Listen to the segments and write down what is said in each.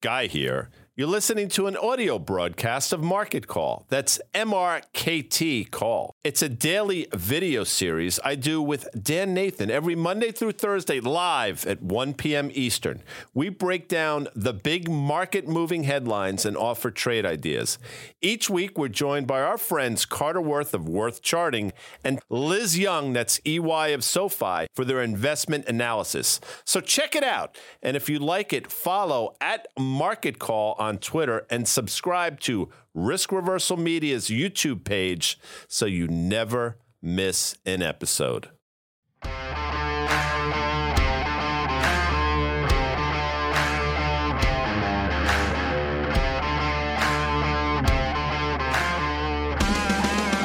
Guy here. You're listening to an audio broadcast of Market Call. That's MRKT Call. It's a daily video series I do with Dan Nathan every Monday through Thursday live at 1 p.m. Eastern. We break down the big market moving headlines and offer trade ideas. Each week, we're joined by our friends Carter Worth of Worth Charting and Liz Young, that's EY of SoFi, for their investment analysis. So check it out. And if you like it, follow at Market Call on Twitter and subscribe to Risk Reversal Media's YouTube page so you never miss an episode.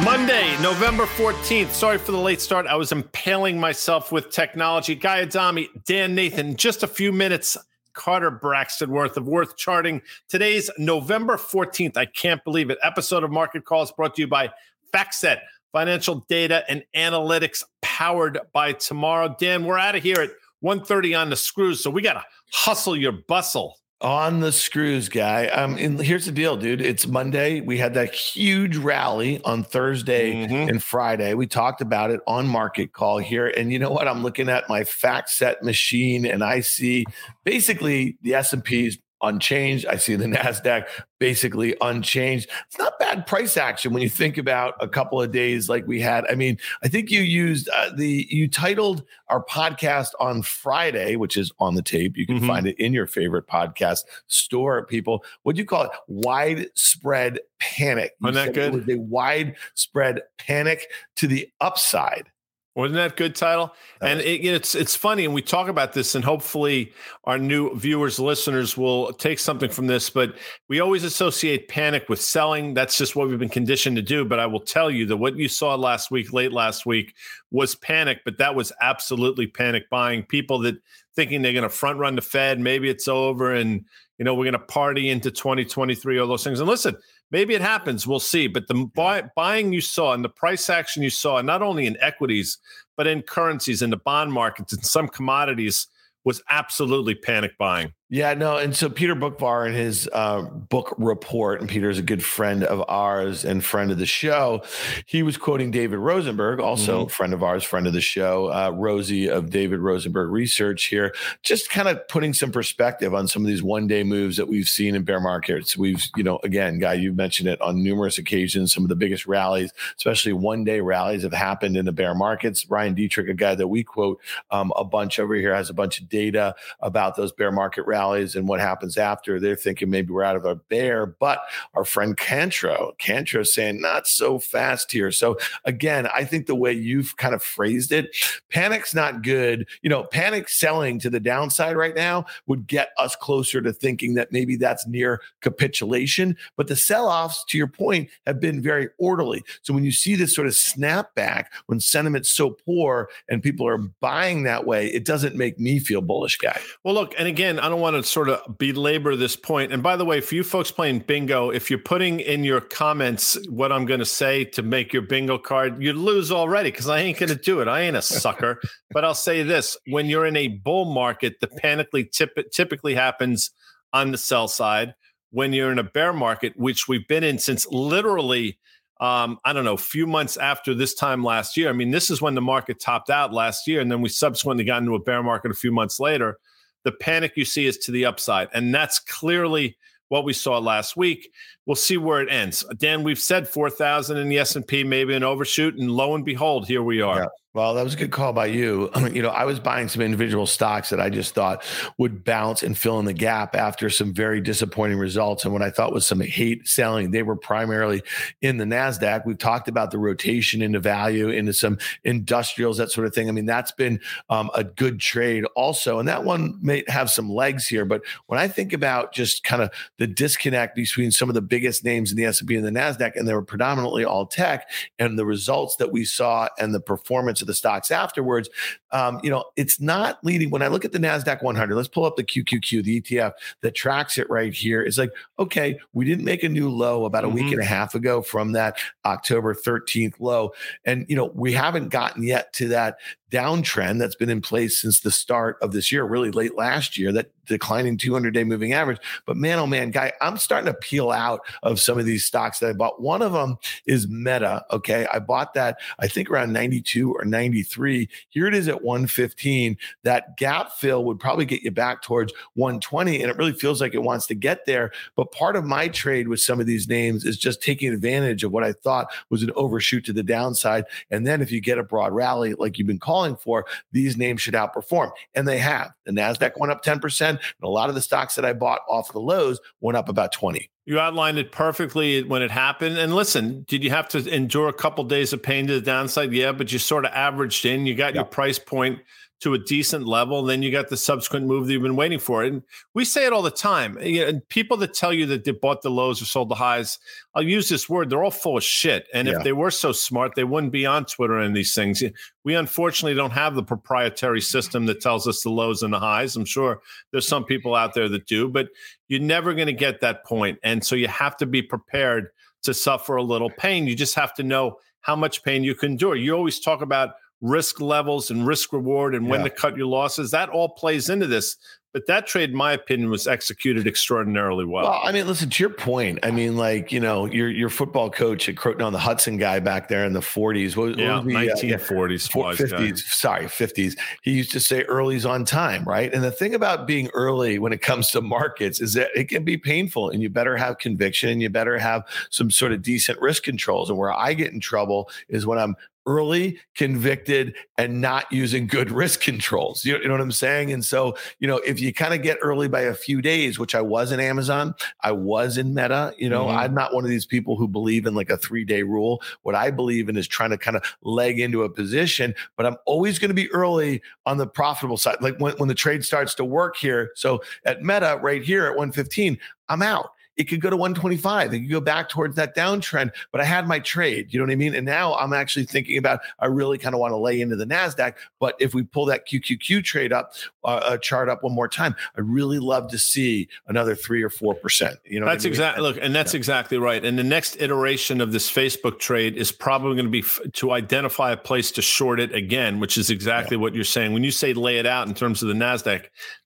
Monday, November 14th. Sorry for the late start. I was impaling myself with technology. Guy Adami, Dan Nathan, just a few minutes. Carter Braxton Worth of Worth Charting. Today's November 14th. I can't believe it. Episode of Market Calls brought to you by FactSet, financial data and analytics powered by tomorrow. Dan, we're out of here at 1.30 on the screws, so we got to hustle your bustle on the screws, guy. Um, and here's the deal, dude. It's Monday. We had that huge rally on Thursday mm-hmm. and Friday. We talked about it on Market Call here. And you know what? I'm looking at my FactSet machine, and I see basically the S and P's unchanged. I see the NASDAQ basically unchanged. It's not bad price action when you think about a couple of days like we had. I mean, I think you used uh, the, you titled our podcast on Friday, which is on the tape. You can mm-hmm. find it in your favorite podcast store, people. What do you call it? Widespread panic. You Wasn't that good? It was a widespread panic to the upside. Wasn't that good title? And it, it's it's funny, and we talk about this, and hopefully our new viewers, listeners will take something from this. But we always associate panic with selling. That's just what we've been conditioned to do. But I will tell you that what you saw last week, late last week, was panic. But that was absolutely panic buying. People that thinking they're going to front run the Fed, maybe it's over, and you know we're going to party into 2023, all those things. And listen, maybe it happens. We'll see. But the buy, buying you saw and the price action you saw, not only in equities, but in currencies, in the bond markets, and some commodities, was absolutely panic buying. Yeah, no, and so Peter Boockvar in his uh, Boock Report, and Peter is a good friend of ours and friend of the show. He was quoting David Rosenberg, also mm-hmm. friend of ours, friend of the show, uh, Rosie of David Rosenberg Research here, just kind of putting some perspective on some of these one-day moves that we've seen in bear markets. We've, you know, again, guy, you've mentioned it on numerous occasions. Some of the biggest rallies, especially one-day rallies, have happened in the bear markets. Ryan Detrick, a guy that we quote um, a bunch over here, has a bunch of data about those bear market rallies rallies and what happens after, they're thinking maybe we're out of our bear. But our friend Cantro, Cantro saying not so fast here. So again, I think the way you've kind of phrased it, panic's not good. You know, panic selling to the downside right now would get us closer to thinking that maybe that's near capitulation. But the sell-offs, to your point, have been very orderly. So when you see this sort of snapback, when sentiment's so poor and people are buying that way, it doesn't make me feel bullish, guy. Well, look, and again, I don't want to sort of belabor this point. And by the way, for you folks playing bingo, if you're putting in your comments what I'm going to say to make your bingo card, you lose already because I ain't going to do it. I ain't a sucker. but I'll say this when you're in a bull market, the panically tip- typically happens on the sell side. When you're in a bear market, which we've been in since literally um, I don't know, a few months after this time last year. I mean, this is when the market topped out last year, and then we subsequently got into a bear market a few months later the panic you see is to the upside. And that's clearly what we saw last week. We'll see where it ends. Dan, we've said 4,000 in the S&P, maybe an overshoot. And lo and behold, here we are. Yeah. Well, that was a good call by you. you know, I was buying some individual stocks that I just thought would bounce and fill in the gap after some very disappointing results. And what I thought was some hate selling, they were primarily in the NASDAQ. We've talked about the rotation into value, into some industrials, that sort of thing. I mean, that's been um, a good trade also. And that one may have some legs here. But when I think about just kind of the disconnect between some of the biggest names in the S&P and the NASDAQ, and they were predominantly all tech, and the results that we saw and the performance the stocks afterwards. Um, you know, it's not leading. When I look at the NASDAQ 100, let's pull up the QQQ, the ETF that tracks it right here. It's like, okay, we didn't make a new low about a mm-hmm. week and a half ago from that October 13th low. And, you know, we haven't gotten yet to that downtrend that's been in place since the start of this year, really late last year, that declining 200 day moving average. But man, oh man, guy, I'm starting to peel out of some of these stocks that I bought. One of them is Meta. Okay. I bought that, I think around 92 or 93. Here it is at 115. That gap fill would probably get you back towards 120. And it really feels like it wants to get there. But part of my trade with some of these names is just taking advantage of what I thought was an overshoot to the downside. And then if you get a broad rally like you've been calling for, these names should outperform. And they have. The NASDAQ went up 10%, and a lot of the stocks that I bought off the lows went up about 20. You outlined it perfectly when it happened. And listen, did you have to endure a couple days of pain to the downside? Yeah, but you sort of averaged in. You got your price point to a decent level. And then you got the subsequent move that you've been waiting for. And we say it all the time. Eh, and people that tell you that they bought the lows or sold the highs, I'll use this word, they're all full of shit. And yeah. if they were so smart, they wouldn't be on Twitter and these things. We unfortunately don't have the proprietary system that tells us the lows and the highs. I'm sure there's some people out there that do, but you're never going to get that point. And so you have to be prepared to suffer a little pain. You just have to know how much pain you can endure. You always talk about risk levels and risk reward and when yeah. to cut your losses. That all plays into this. But that trade, in my opinion, was executed extraordinarily well. Well, I mean, listen to your point. I mean, like you know, your your football coach at Croton on the Hudson guy back there in the forties. What, yeah, uh, nineteen forties, fifties. Sorry, fifties. He used to say early's on time, right? And the thing about being early when it comes to markets is that it can be painful, and you better have conviction, and you better have some sort of decent risk controls. And where I get in trouble is when I'm early, convicted, and not using good risk controls. You, know what I'm saying? And so, you know, if you kind of get early by a few days, which I was in Amazon, I was in Meta, you know, mm-hmm. I'm not one of these people who believe in like a three day rule. What I believe in is trying to kind of leg into a position, but I'm always going to be early on the profitable side. Like when, when the trade starts to work here. So at Meta right here at 115, I'm out it could go to 125. It could go back towards that downtrend. But I had my trade. You know what I mean? And now I'm actually thinking about I really kind of want to lay into the Nasdaq. But if we pull that QQQ trade up, uh, uh, chart up one more time, I really love to see another three or four percent. You know, that's I mean? exactly look, and that's yeah. exactly right. And the next iteration of this Facebook trade is probably going to be f- to identify a place to short it again, which is exactly yeah. what you're saying. When you say lay it out in terms of the Nasdaq,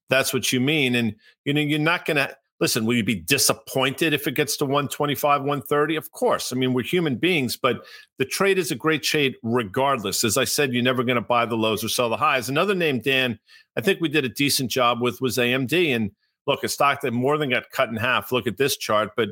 that's what you mean. And you know, you're not going to listen, will you be disappointed if it gets to 125, 130? Of course. I mean, we're human beings, but the trade is a great trade regardless. As I said, you're never going to buy the lows or sell the highs. Another name, Dan, I think we did a decent job with was AMD. And look, a stock that more than got cut in half. Look at this chart. But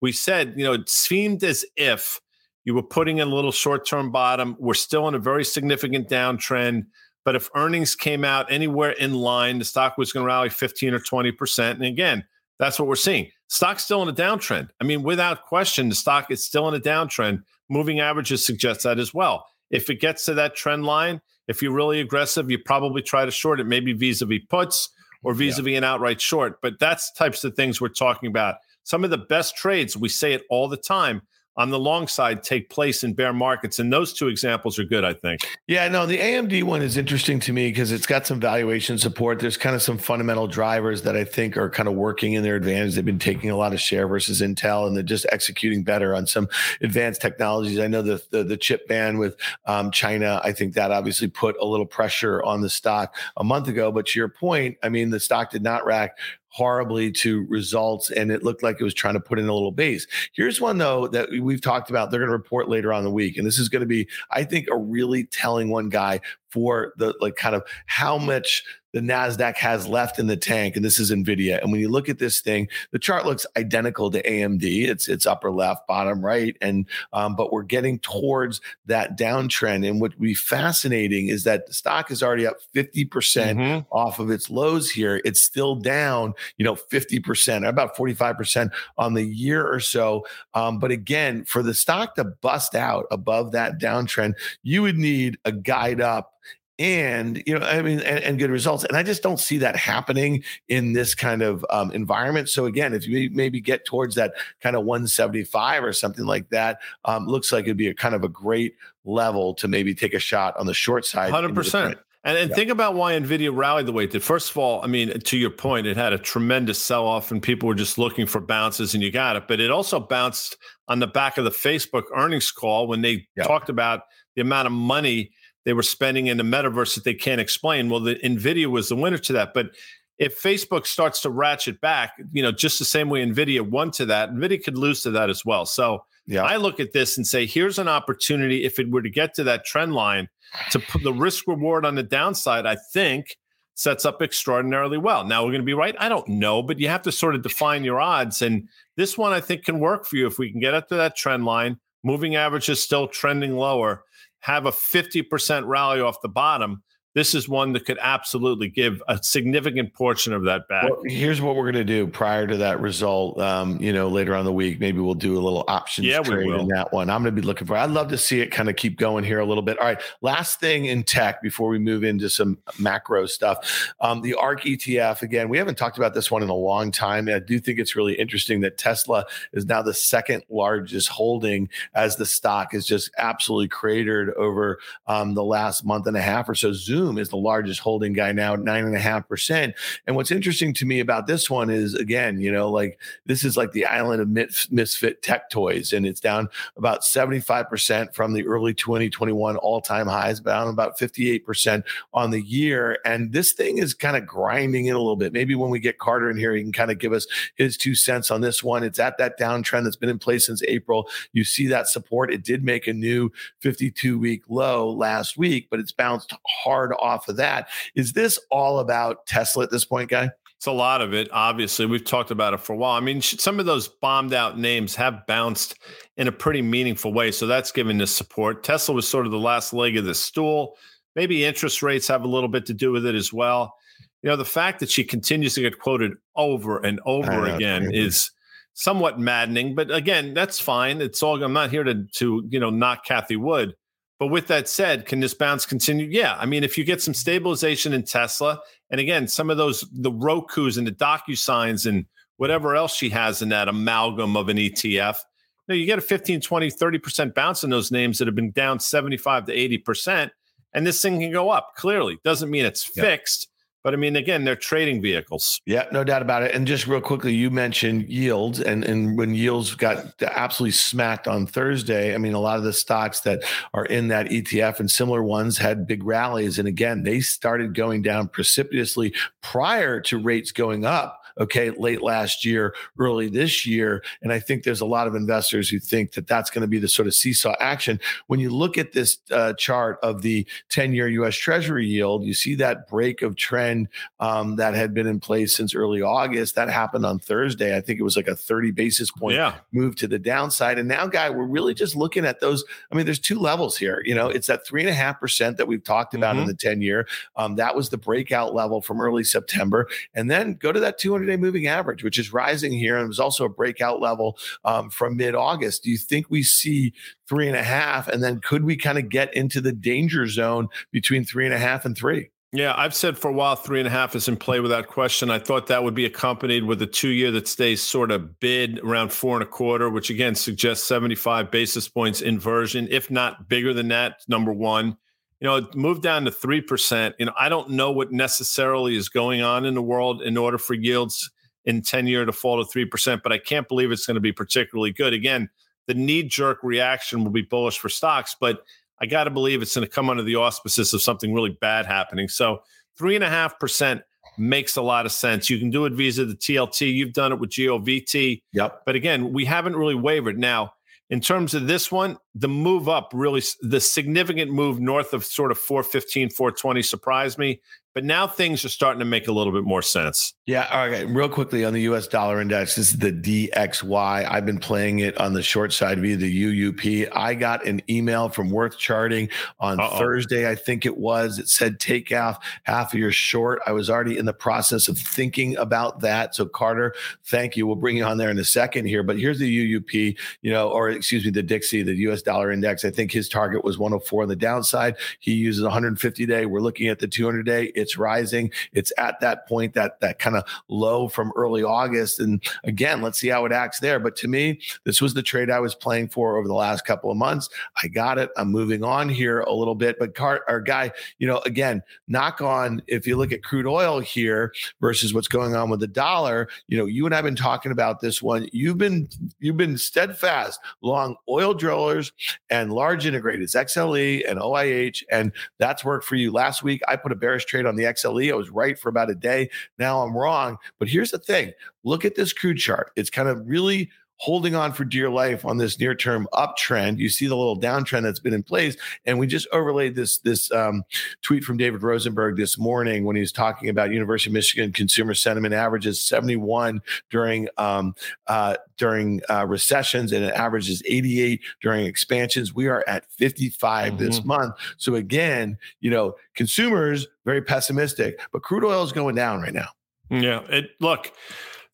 we said, you know, it seemed as if you were putting in a little short term bottom. We're still in a very significant downtrend. But if earnings came out anywhere in line, the stock was going to rally 15 or 20%. And again, that's what we're seeing. Stock's still in a downtrend. I mean, without question, the stock is still in a downtrend. Moving averages suggest that as well. If it gets to that trend line, if you're really aggressive, you probably try to short it, maybe vis-a-vis puts or vis-a-vis an outright short. But that's types of things we're talking about. Some of the best trades, we say it all the time, on the long side take place in bear markets. And those two examples are good, I think. Yeah, no, the AMD one is interesting to me because it's got some valuation support. There's kind of some fundamental drivers that I think are kind of working in their advantage. They've been taking a lot of share versus Intel, and they're just executing better on some advanced technologies. I know the the, the chip ban with um, China. I think that obviously put a little pressure on the stock a month ago. But to your point, I mean, the stock did not rack horribly to results and it looked like it was trying to put in a little base. Here's one though that we've talked about. They're going to report later on the week and this is going to be I think a really telling one guy for the like kind of how much the Nasdaq has left in the tank, and this is Nvidia. And when you look at this thing, the chart looks identical to AMD. It's it's upper left, bottom right, and um, but we're getting towards that downtrend. And what would be fascinating is that the stock is already up fifty percent mm-hmm. off of its lows here. It's still down, you know, fifty percent, about forty five percent on the year or so. Um, but again, for the stock to bust out above that downtrend, you would need a guide up and you know i mean and, and, good results and i just don't see that happening in this kind of um, environment so again if you maybe get towards that kind of 175 or something like that um, looks like it'd be a kind of a great level to maybe take a shot on the short side 100% and, and yeah. think about why Nvidia rallied the way it did. First of all, I mean, to your point, it had a tremendous sell off and people were just looking for bounces and you got it. But it also bounced on the back of the Facebook earnings call when they yeah. talked about the amount of money they were spending in the metaverse that they can't explain. Well, the Nvidia was the winner to that, but if Facebook starts to ratchet back, you know, just the same way Nvidia won to that, Nvidia could lose to that as well. So yeah. I look at this and say, here's an opportunity if it were to get to that trend line to put the risk reward on the downside. I think sets up extraordinarily well. Now we're going to be right. I don't know, but you have to sort of define your odds. And this one I think can work for you if we can get up to that trend line. Moving average is still trending lower. Have a 50% rally off the bottom this is one that could absolutely give a significant portion of that back. Well, here's what we're going to do prior to that result. Um, you know, later on the week, maybe we'll do a little options yeah, trade in that one. I'm going to be looking for. I'd love to see it kind of keep going here a little bit. All right, last thing in tech before we move into some macro stuff. Um, the ARK ETF. Again, we haven't talked about this one in a long time. I do think it's really interesting that Tesla is now the second largest holding as the stock is just absolutely cratered over um, the last month and a half or so. Zoom Zoom is the largest holding guy now nine and a half percent. And what's interesting to me about this one is again, you know, like this is like the island of misfit tech toys, and it's down about 75% from the early 2021 all-time highs, down about 58% on the year. And this thing is kind of grinding in a little bit. Maybe when we get Carter in here, he can kind of give us his two cents on this one. It's at that downtrend that's been in place since April. You see that support. It did make a new 52 week low last week, but it's bounced hard off of that. Is this all about Tesla at this point, guy? It's a lot of it. Obviously, we've talked about it for a while. I mean, some of those bombed out names have bounced in a pretty meaningful way. So that's given this support. Tesla was sort of the last leg of the stool. Maybe interest rates have a little bit to do with it as well. You know, the fact that she continues to get quoted over and over know, again is somewhat maddening. But again, that's fine. It's all. I'm not here to to you know knock Cathie Wood. But with that said, can this bounce continue? Yeah. I mean, if you get some stabilization in Tesla, and again, some of those, the Rokus and the DocuSigns and whatever else she has in that amalgam of an ETF, you, know, you get a 15, 20, 30% bounce in those names that have been down 75 to 80%. And this thing can go up clearly. Doesn't mean it's fixed, but I mean, again, they're trading vehicles. Yeah, no doubt about it. And just real quickly, you mentioned yields, and and when yields got absolutely smacked on Thursday, I mean, a lot of the stocks that are in that ETF and similar ones had big rallies, and again, they started going down precipitously prior to rates going up okay, late last year, early this year. And I think there's a lot of investors who think that that's going to be the sort of seesaw action. When you look at this uh, chart of the 10 year US Treasury yield, you see that break of trend um, that had been in place since early August. That happened on Thursday. I think it was like a 30 basis point yeah. move to the downside. And now, guy, we're really just looking at those. I mean, there's two levels here. You know, it's that three and a half percent that we've talked about mm-hmm. in the 10 year. Um, that was the breakout level from early September. And then go to that 200 day moving average, which is rising here and was also a breakout level um, from mid August. Do you think we see three and a half? And then could we kind of get into the danger zone between three and a half and three? Yeah, I've said for a while three and a half is in play without question. I thought that would be accompanied with a two year that stays sort of bid around four and a quarter, which again suggests 75 basis points inversion, if not bigger than that. Number one you know, it moved down to 3%. You know, I don't know what necessarily is going on in the world in order for yields in 10 year to fall to 3%, but I can't believe it's going to be particularly good. Again, the knee jerk reaction will be bullish for stocks, but I got to believe it's going to come under the auspices of something really bad happening. So, three and a half percent makes a lot of sense. You can do it via the TLT. You've done it with GOVT. Yep. But again, we haven't really wavered. Now, in terms of this one, the move up really, the significant move north of sort of 415, 420 surprised me. But now things are starting to make a little bit more sense. Yeah. All right. Real quickly on the US dollar index, this is the DXY. I've been playing it on the short side via the UUP. I got an email from Worth Charting on Uh-oh. Thursday, I think it was. It said take off half of your short. I was already in the process of thinking about that. So, Carter, thank you. We'll bring you on there in a second here. But here's the UUP, you know, or excuse me, the Dixie, the US dollar index. I think his target was 104 on the downside. He uses 150 day. We're looking at the 200 day It's rising. It's at that point that that kind of low from early August. And again, let's see how it acts there. But to me, this was the trade I was playing for over the last couple of months. I got it. I'm moving on here a little bit. But car our guy, you know, again, knock on if you look at crude oil here versus what's going on with the dollar, you know, you and I've been talking about this one. You've been you've been steadfast long oil drillers and large integrateds, XLE and OIH, and that's worked for you. Last week, I put a bearish trade on the XLE. I was right for about a day. Now I'm wrong. But here's the thing look at this crude chart. It's kind of really holding on for dear life on this near term uptrend. You see the little downtrend that's been in place, and we just overlaid this this um, tweet from David Rosenberg this morning when he was talking about University of Michigan consumer sentiment averages 71 during um, uh, during uh, recessions, and it averages 88 during expansions. We are at 55 mm-hmm. this month. So again, you know, consumers very pessimistic, but crude oil is going down right now. Yeah, it look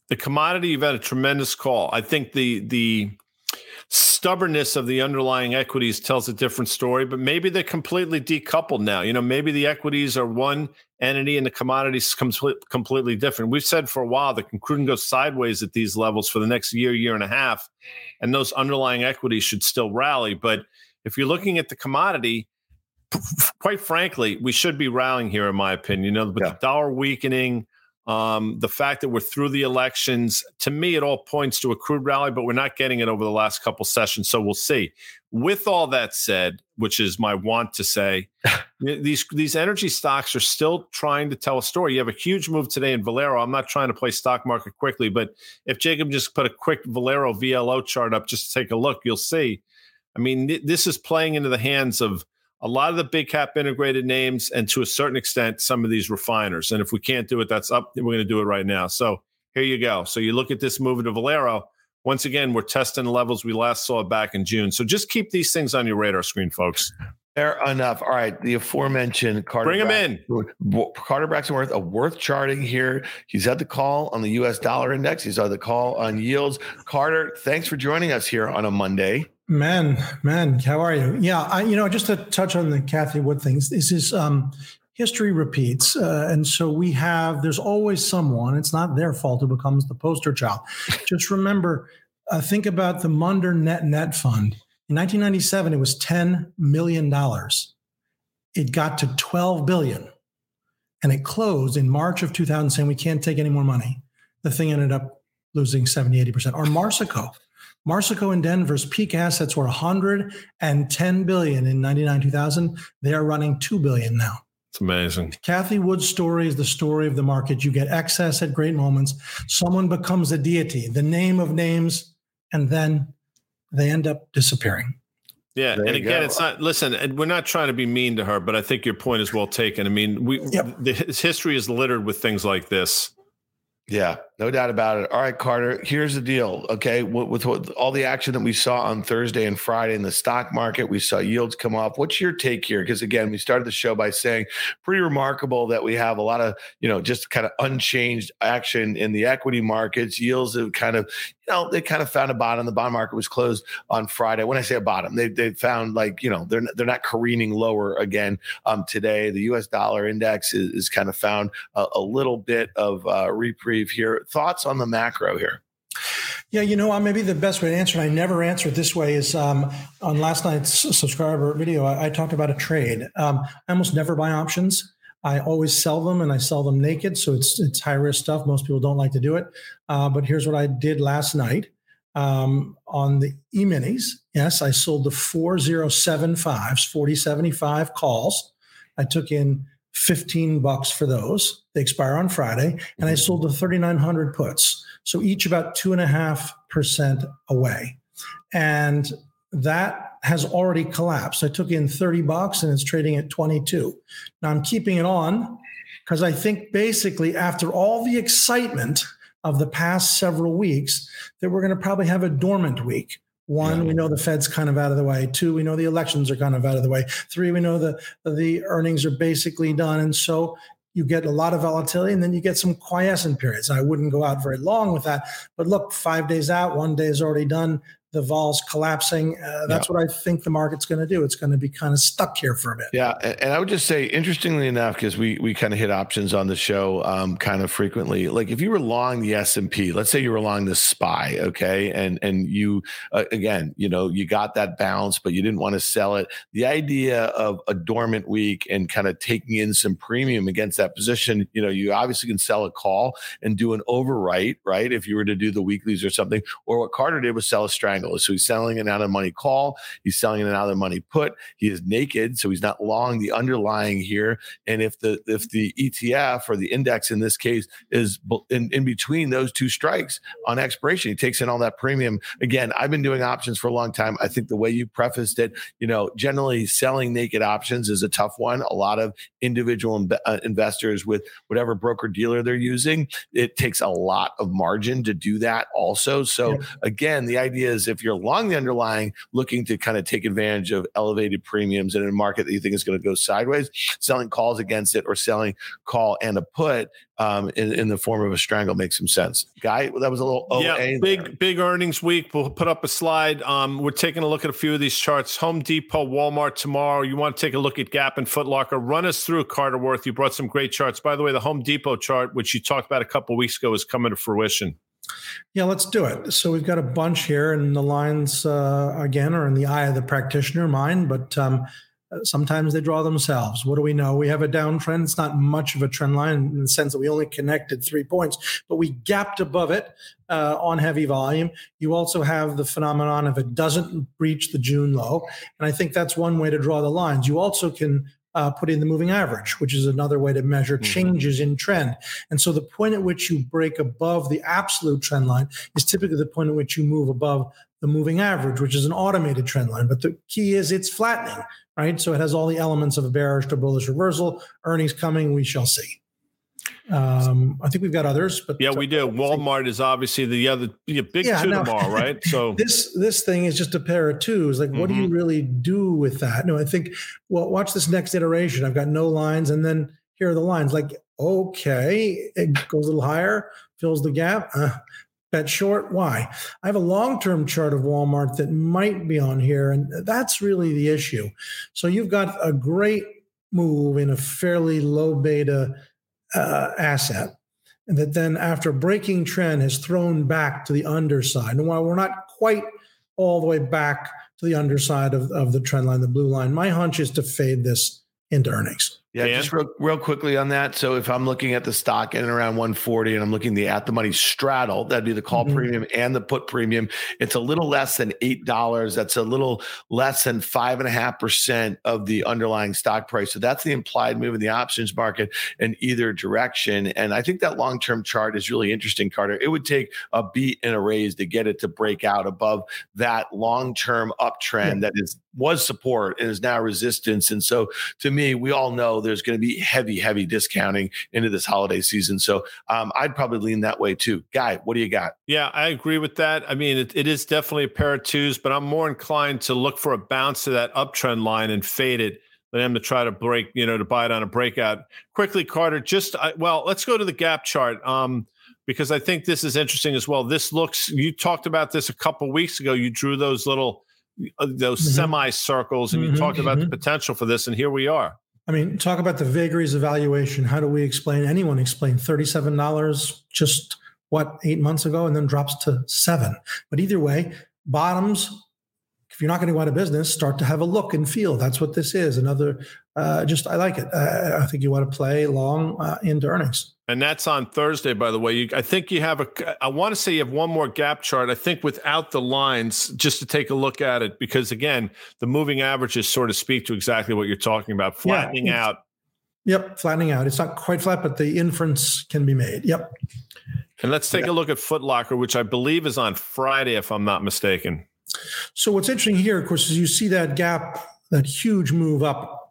the commodity you've had a tremendous call. I think the the stubbornness of the underlying equities tells a different story but maybe they're completely decoupled now. You know maybe the equities are one entity and the commodities comes completely different. We've said for a while that crude can go sideways at these levels for the next year year and a half and those underlying equities should still rally. But if you're looking at the commodity quite frankly we should be rallying here in my opinion. You know but yeah. the dollar weakening um, the fact that we're through the elections, to me, it all points to a crude rally, but we're not getting it over the last couple sessions. So we'll see. With all that said, which is my want to say, these these energy stocks are still trying to tell a story. You have a huge move today in Valero. I'm not trying to play stock market quickly, but if Jacob just put a quick Valero VLO chart up just to take a look, you'll see. I mean, th- this is playing into the hands of a lot of the big cap integrated names and to a certain extent some of these refiners and if we can't do it that's up we're going to do it right now so here you go so you look at this move to valero once again we're testing the levels we last saw back in june so just keep these things on your radar screen folks Fair enough. All right. The aforementioned Carter. Bring him in. Carter Braxton Worth, a worth charting here. He's had the call on the US dollar index. He's had the call on yields. Carter, thanks for joining us here on a Monday. Man, man, how are you? Yeah, I, you know, just to touch on the Cathie Wood things, this is um, history repeats, uh, and so we have. There's always someone. It's not their fault who becomes the poster child. just remember, uh, think about the Munder Net Net Fund. In 1997, it was 10 million dollars. It got to 12 billion, and it closed in March of 2000, saying we can't take any more money. The thing ended up losing 70, 80 percent. Or Marsico Marsico and Denver's peak assets were 110 billion in 99 2000. They are running 2 billion now. It's amazing. Cathie Wood's story is the story of the market. You get excess at great moments. Someone becomes a deity, the name of names, and then they end up disappearing. Yeah, there and again, go. it's not. Listen, and we're not trying to be mean to her, but I think your point is well taken. I mean, we yep. the, history is littered with things like this. Yeah, no doubt about it. All right, Carter, here's the deal. Okay. With, with, with, all the action that we saw on Thursday and Friday in the stock market, we saw yields come off. What's your take here? Because again, we started the show by saying pretty remarkable that we have a lot of, you know, just kind of unchanged action in the equity markets. Yields have kind of, you know, they kind of found a bottom. The bond market was closed on Friday. When I say a bottom, they, they found like, you know, they're, they're not careening lower again um, today. The US dollar index is, is kind of found a, a little bit of uh, reprieve here. Thoughts on the macro here? Yeah, you know, maybe the best way to answer, and I never answer it this way, is um, on last night's subscriber video, I, I talked about a trade. Um, I almost never buy options. I always sell them and I sell them naked. So it's it's high risk stuff. Most people don't like to do it. Uh, but here's what I did last night um, on the e minis. Yes, I sold the 4075s, 4075 calls. I took in 15 bucks for those. They expire on Friday. And I mm-hmm. sold the 3,900 puts. So each about two and a half percent away. And that has already collapsed. I took in 30 bucks and it's trading at 22. Now I'm keeping it on because I think basically after all the excitement of the past several weeks that we're going to probably have a dormant week. One, yeah. we know the Fed's kind of out of the way. Two, we know the elections are kind of out of the way. Three, we know the the earnings are basically done, and so you get a lot of volatility, and then you get some quiescent periods. I wouldn't go out very long with that, but look, five days out, one day is already done the vols collapsing. Uh, that's yeah. what I think the market's going to do. It's going to be kind of stuck here for a bit. Yeah, and I would just say, interestingly enough, because we we kind of hit options on the show um, kind of frequently. Like if you were long the S and P, let's say you were long the SPY, okay, and and you uh, again, you know, you got that bounce, but you didn't want to sell it. The idea of a dormant week and kind of taking in some premium against that position, you know, you obviously can sell a call and do an overwrite, right? If you were to do the weeklies or something, or what Carter did was sell a strangle. So he's selling an out of money call, he's selling an out of money put. He is naked, so he's not long the underlying here. And if the if the ETF or the index in this case is in, in between those two strikes on expiration, he takes in all that premium. Again, I've been doing options for a long time. I think the way you prefaced it, you know, generally selling naked options is a tough one. A lot of individual uh, investors with whatever broker dealer they're using, it takes a lot of margin to do that also. So yeah. again, the idea is if you're long the underlying, looking to kind of take advantage of elevated premiums in a market that you think is going to go sideways, selling calls against it or selling call and a put um, in, in, the form of a strangle makes some sense. Guy, that was a little OA yeah, big there. big earnings week. We'll put up a slide. Um, we're taking a look at a few of these charts. Home Depot, Walmart tomorrow. You want to take a look at Gap and Foot Locker. Run us through Carter Worth. You brought some great charts. By the way, the Home Depot chart, which you talked about a couple weeks ago, is coming to fruition. Yeah, let's do it. So we've got a bunch here, and the lines uh, again are in the eye of the practitioner, mine, but um, sometimes they draw themselves. What do we know? We have a downtrend. It's not much of a trend line in the sense that we only connected three points, but we gapped above it uh, on heavy volume. You also have the phenomenon if it doesn't breach the June low, and I think that's one way to draw the lines. You also can uh, put in the moving average, which is another way to measure mm-hmm. changes in trend. And so the point at which you break above the absolute trend line is typically the point at which you move above the moving average, which is an automated trend line. But the key is it's flattening, right? So it has all the elements of a bearish to bullish reversal. Earnings coming, we shall see. Um, I think we've got others, but yeah, we do. Walmart is obviously the other yeah, big yeah, two now, tomorrow, right? So this this thing is just a pair of twos. Like, mm-hmm. what do you mm-hmm. really do with that? No, I think. Well, watch this next iteration. I've got no lines, and then here are the lines. Like, okay, it goes a little higher, fills the gap. Uh, bet short. Why? I have a long term chart of Walmart that might be on here, and that's really the issue. So you've got a great move in a fairly low beta uh, asset and that then after breaking trend has thrown back to the underside. And while we're not quite all the way back to the underside of, of the trend line, the blue line, my hunch is to fade this into earnings. Yeah, just real, real quickly on that. So if I'm looking at the stock in and around 140 and I'm looking the at the money straddle, that'd be the call mm-hmm. premium and the put premium. It's a little less than eight dollars. That's a little less than five and a half percent of the underlying stock price. So that's the implied move in the options market in either direction. And I think that long term chart is really interesting, Carter. It would take a beat and a raise to get it to break out above that long term uptrend yeah. that is was support and is now resistance. And so to me, we all know there's going to be heavy, heavy discounting into this holiday season. So um, I'd probably lean that way too. Guy, what do you got? Yeah, I agree with that. I mean, it, it is definitely a pair of twos, but I'm more inclined to look for a bounce to that uptrend line and fade it than them to try to break, you know, to buy it on a breakout. Quickly, Carter, just, I, well, let's go to the gap chart. Um, because I think this is interesting as well. This looks, you talked about this a couple weeks ago. You drew those little, uh, those mm-hmm. semi circles and mm-hmm, you talked about mm-hmm. the potential for this, and here we are. I mean, talk about the vagaries of valuation. How do we explain? Anyone explain thirty-seven dollars just what eight months ago, and then drops to seven. But either way, bottoms. If you're not going to go out of business, start to have a look and feel. That's what this is. Another, uh, just I like it. Uh, I think you want to play long uh, into earnings. And that's on Thursday, by the way. You, I think you have a. I want to say you have one more gap chart. I think without the lines, just to take a look at it, because again, the moving averages sort of speak to exactly what you're talking about, flattening yeah, out. Yep, flattening out. It's not quite flat, but the inference can be made. Yep. And let's take yeah. a look at Footlocker, which I believe is on Friday, if I'm not mistaken. So what's interesting here, of course, is you see that gap, that huge move up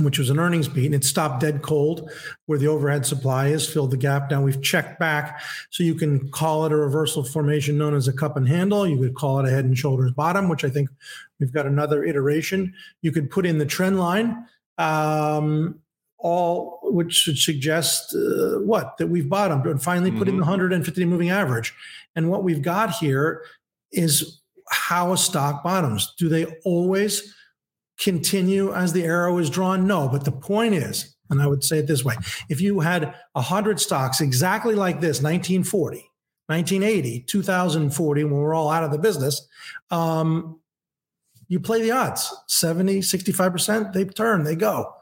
which was an earnings beat, and it stopped dead cold where the overhead supply is, filled the gap. Now we've checked back, so you can call it a reversal formation known as a cup and handle. You could call it a head and shoulders bottom, which I think we've got another iteration. You could put in the trend line, um, all which should suggest uh, what that we've bottomed and finally mm-hmm. put in the 150 moving average. And what we've got here is how a stock bottoms. Do they always continue as the arrow is drawn? No. But the point is, and I would say it this way if you had 100 stocks exactly like this, 1940, 1980, 2040, when we're all out of the business, um, you play the odds 70, 65%, they turn, they go.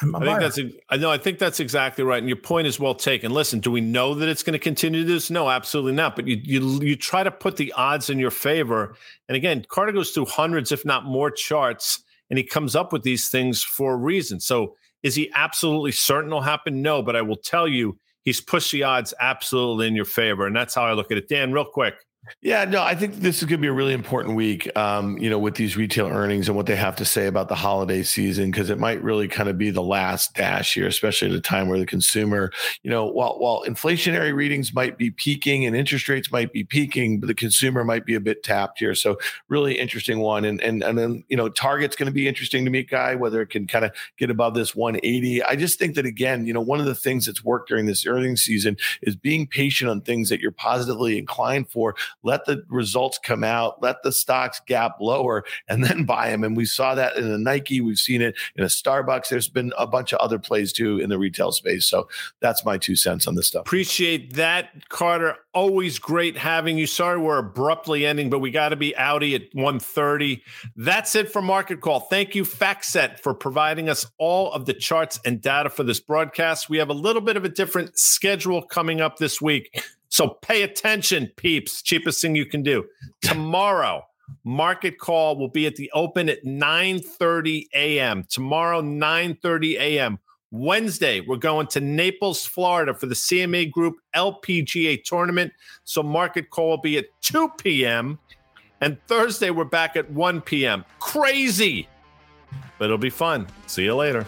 I'm, I'm i think that's I know I think that's exactly right, and your point is well taken. Listen, do we know that it's going to continue to this? No, absolutely not. But you you you try to put the odds in your favor, and again, Carter goes through hundreds, if not more, charts, and he comes up with these things for a reason. So, is he absolutely certain it'll happen? No, but I will tell you, he's pushed the odds absolutely in your favor, and that's how I look at it. Dan, real quick. Yeah, no, I think this is going to be a really important week, um, you know, with these retail earnings and what they have to say about the holiday season, because it might really kind of be the last dash here, especially at a time where the consumer, you know, while while inflationary readings might be peaking and interest rates might be peaking, but the consumer might be a bit tapped here. So really interesting one. And and and then, you know, Target's going to be interesting to me, guy, whether it can kind of get above this 180. I just think that again, you know, one of the things that's worked during this earnings season is being patient on things that you're positively inclined for let the results come out, let the stocks gap lower, and then buy them. And we saw that in a Nike, we've seen it in a Starbucks. There's been a bunch of other plays too in the retail space. So that's my two cents on this stuff. Appreciate that, Carter. Always great having you. Sorry we're abruptly ending, but we got to be outy at 1.30. That's it for Market Call. Thank you, FactSet, for providing us all of the charts and data for this broadcast. We have a little bit of a different schedule coming up this week. So pay attention, peeps. Cheapest thing you can do. Tomorrow, market call will be at the open at 9:30 a.m. Tomorrow, 9:30 a.m. Wednesday, we're going to Naples, Florida for the CME Group LPGA tournament. So market call will be at 2 p.m. And Thursday, we're back at 1 p.m. Crazy, but it'll be fun. See you later.